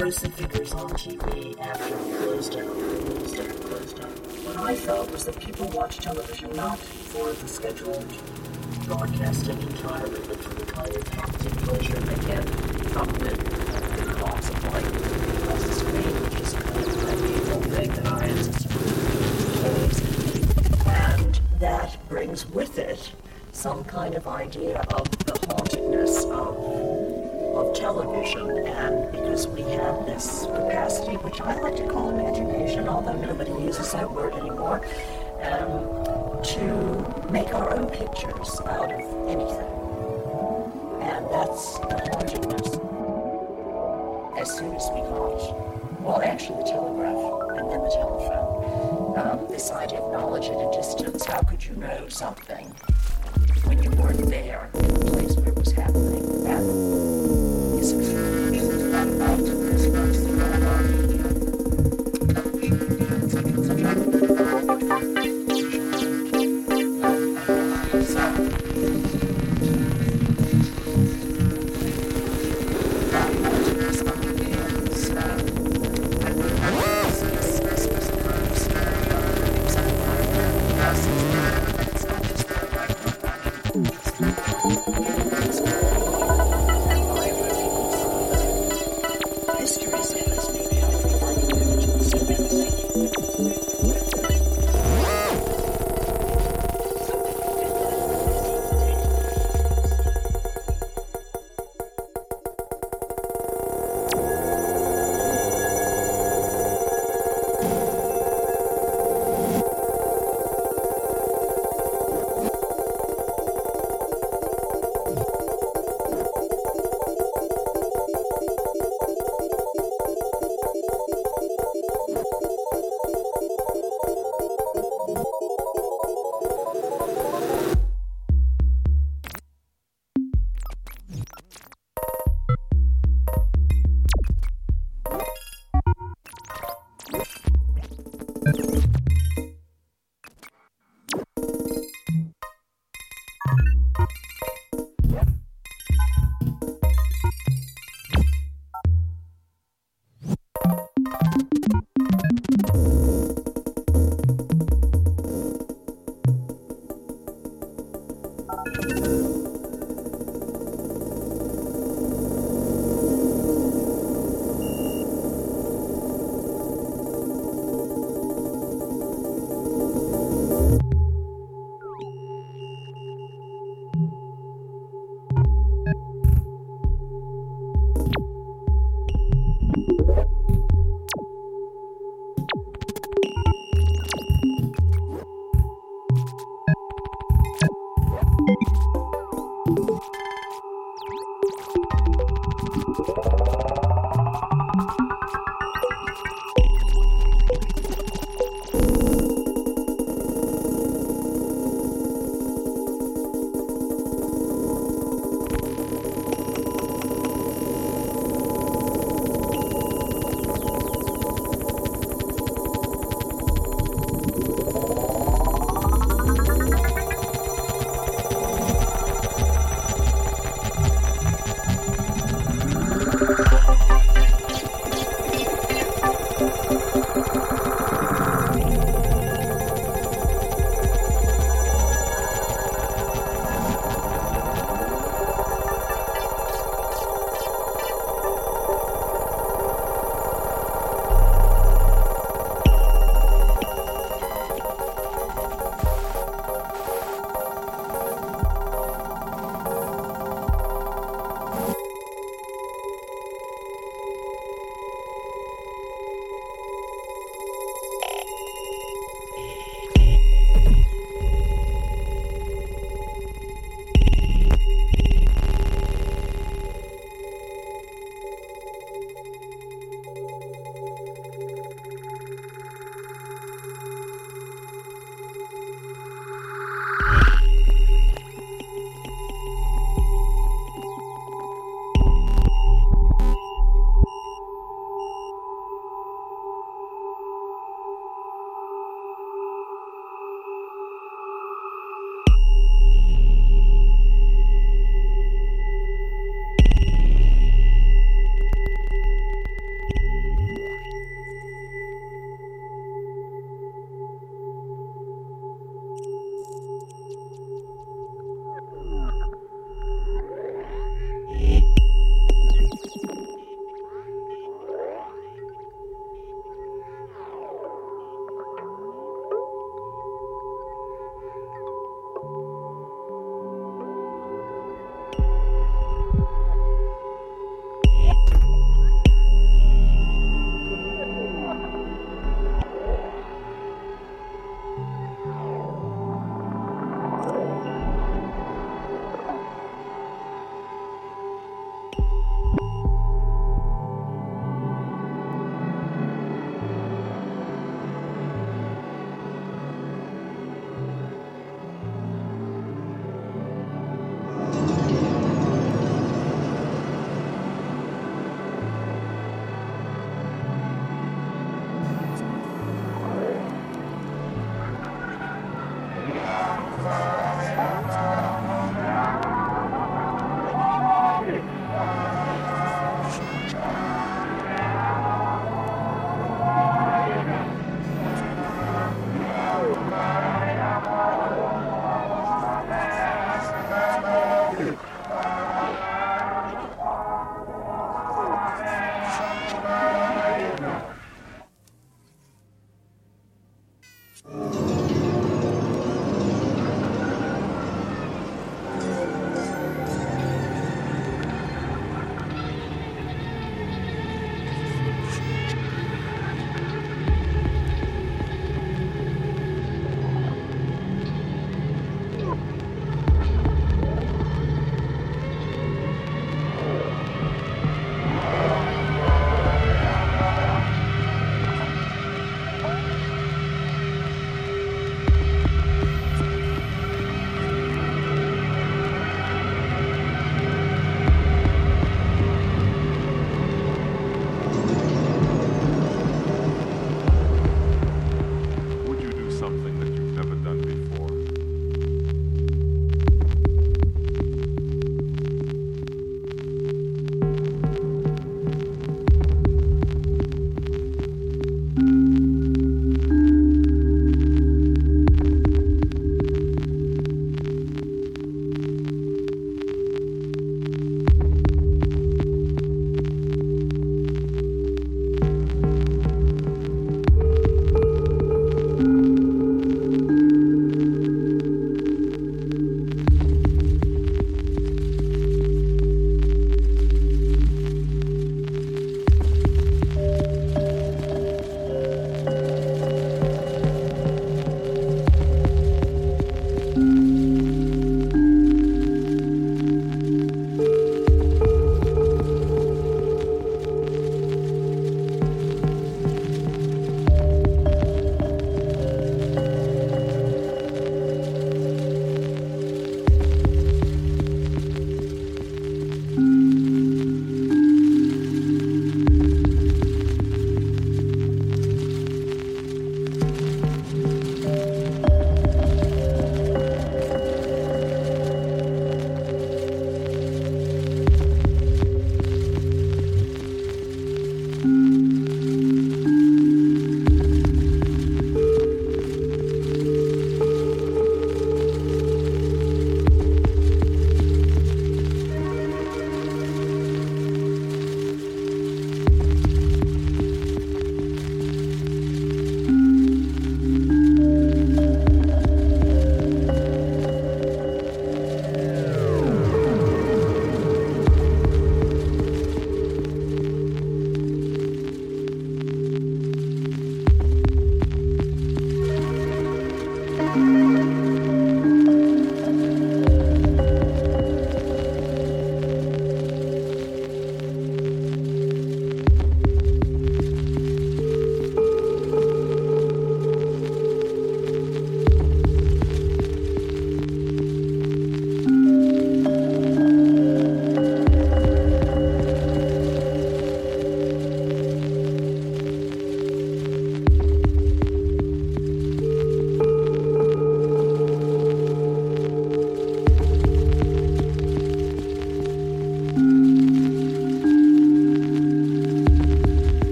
person figures on TV after close down, down, down. What I felt was that people watch television not for the scheduled broadcasting entirely, but for the kind of pleasure they get from the, the cost of life across the screen, which is kind of that evil thing that I. And that brings with it some kind of idea knowledge at a distance. How could you know something?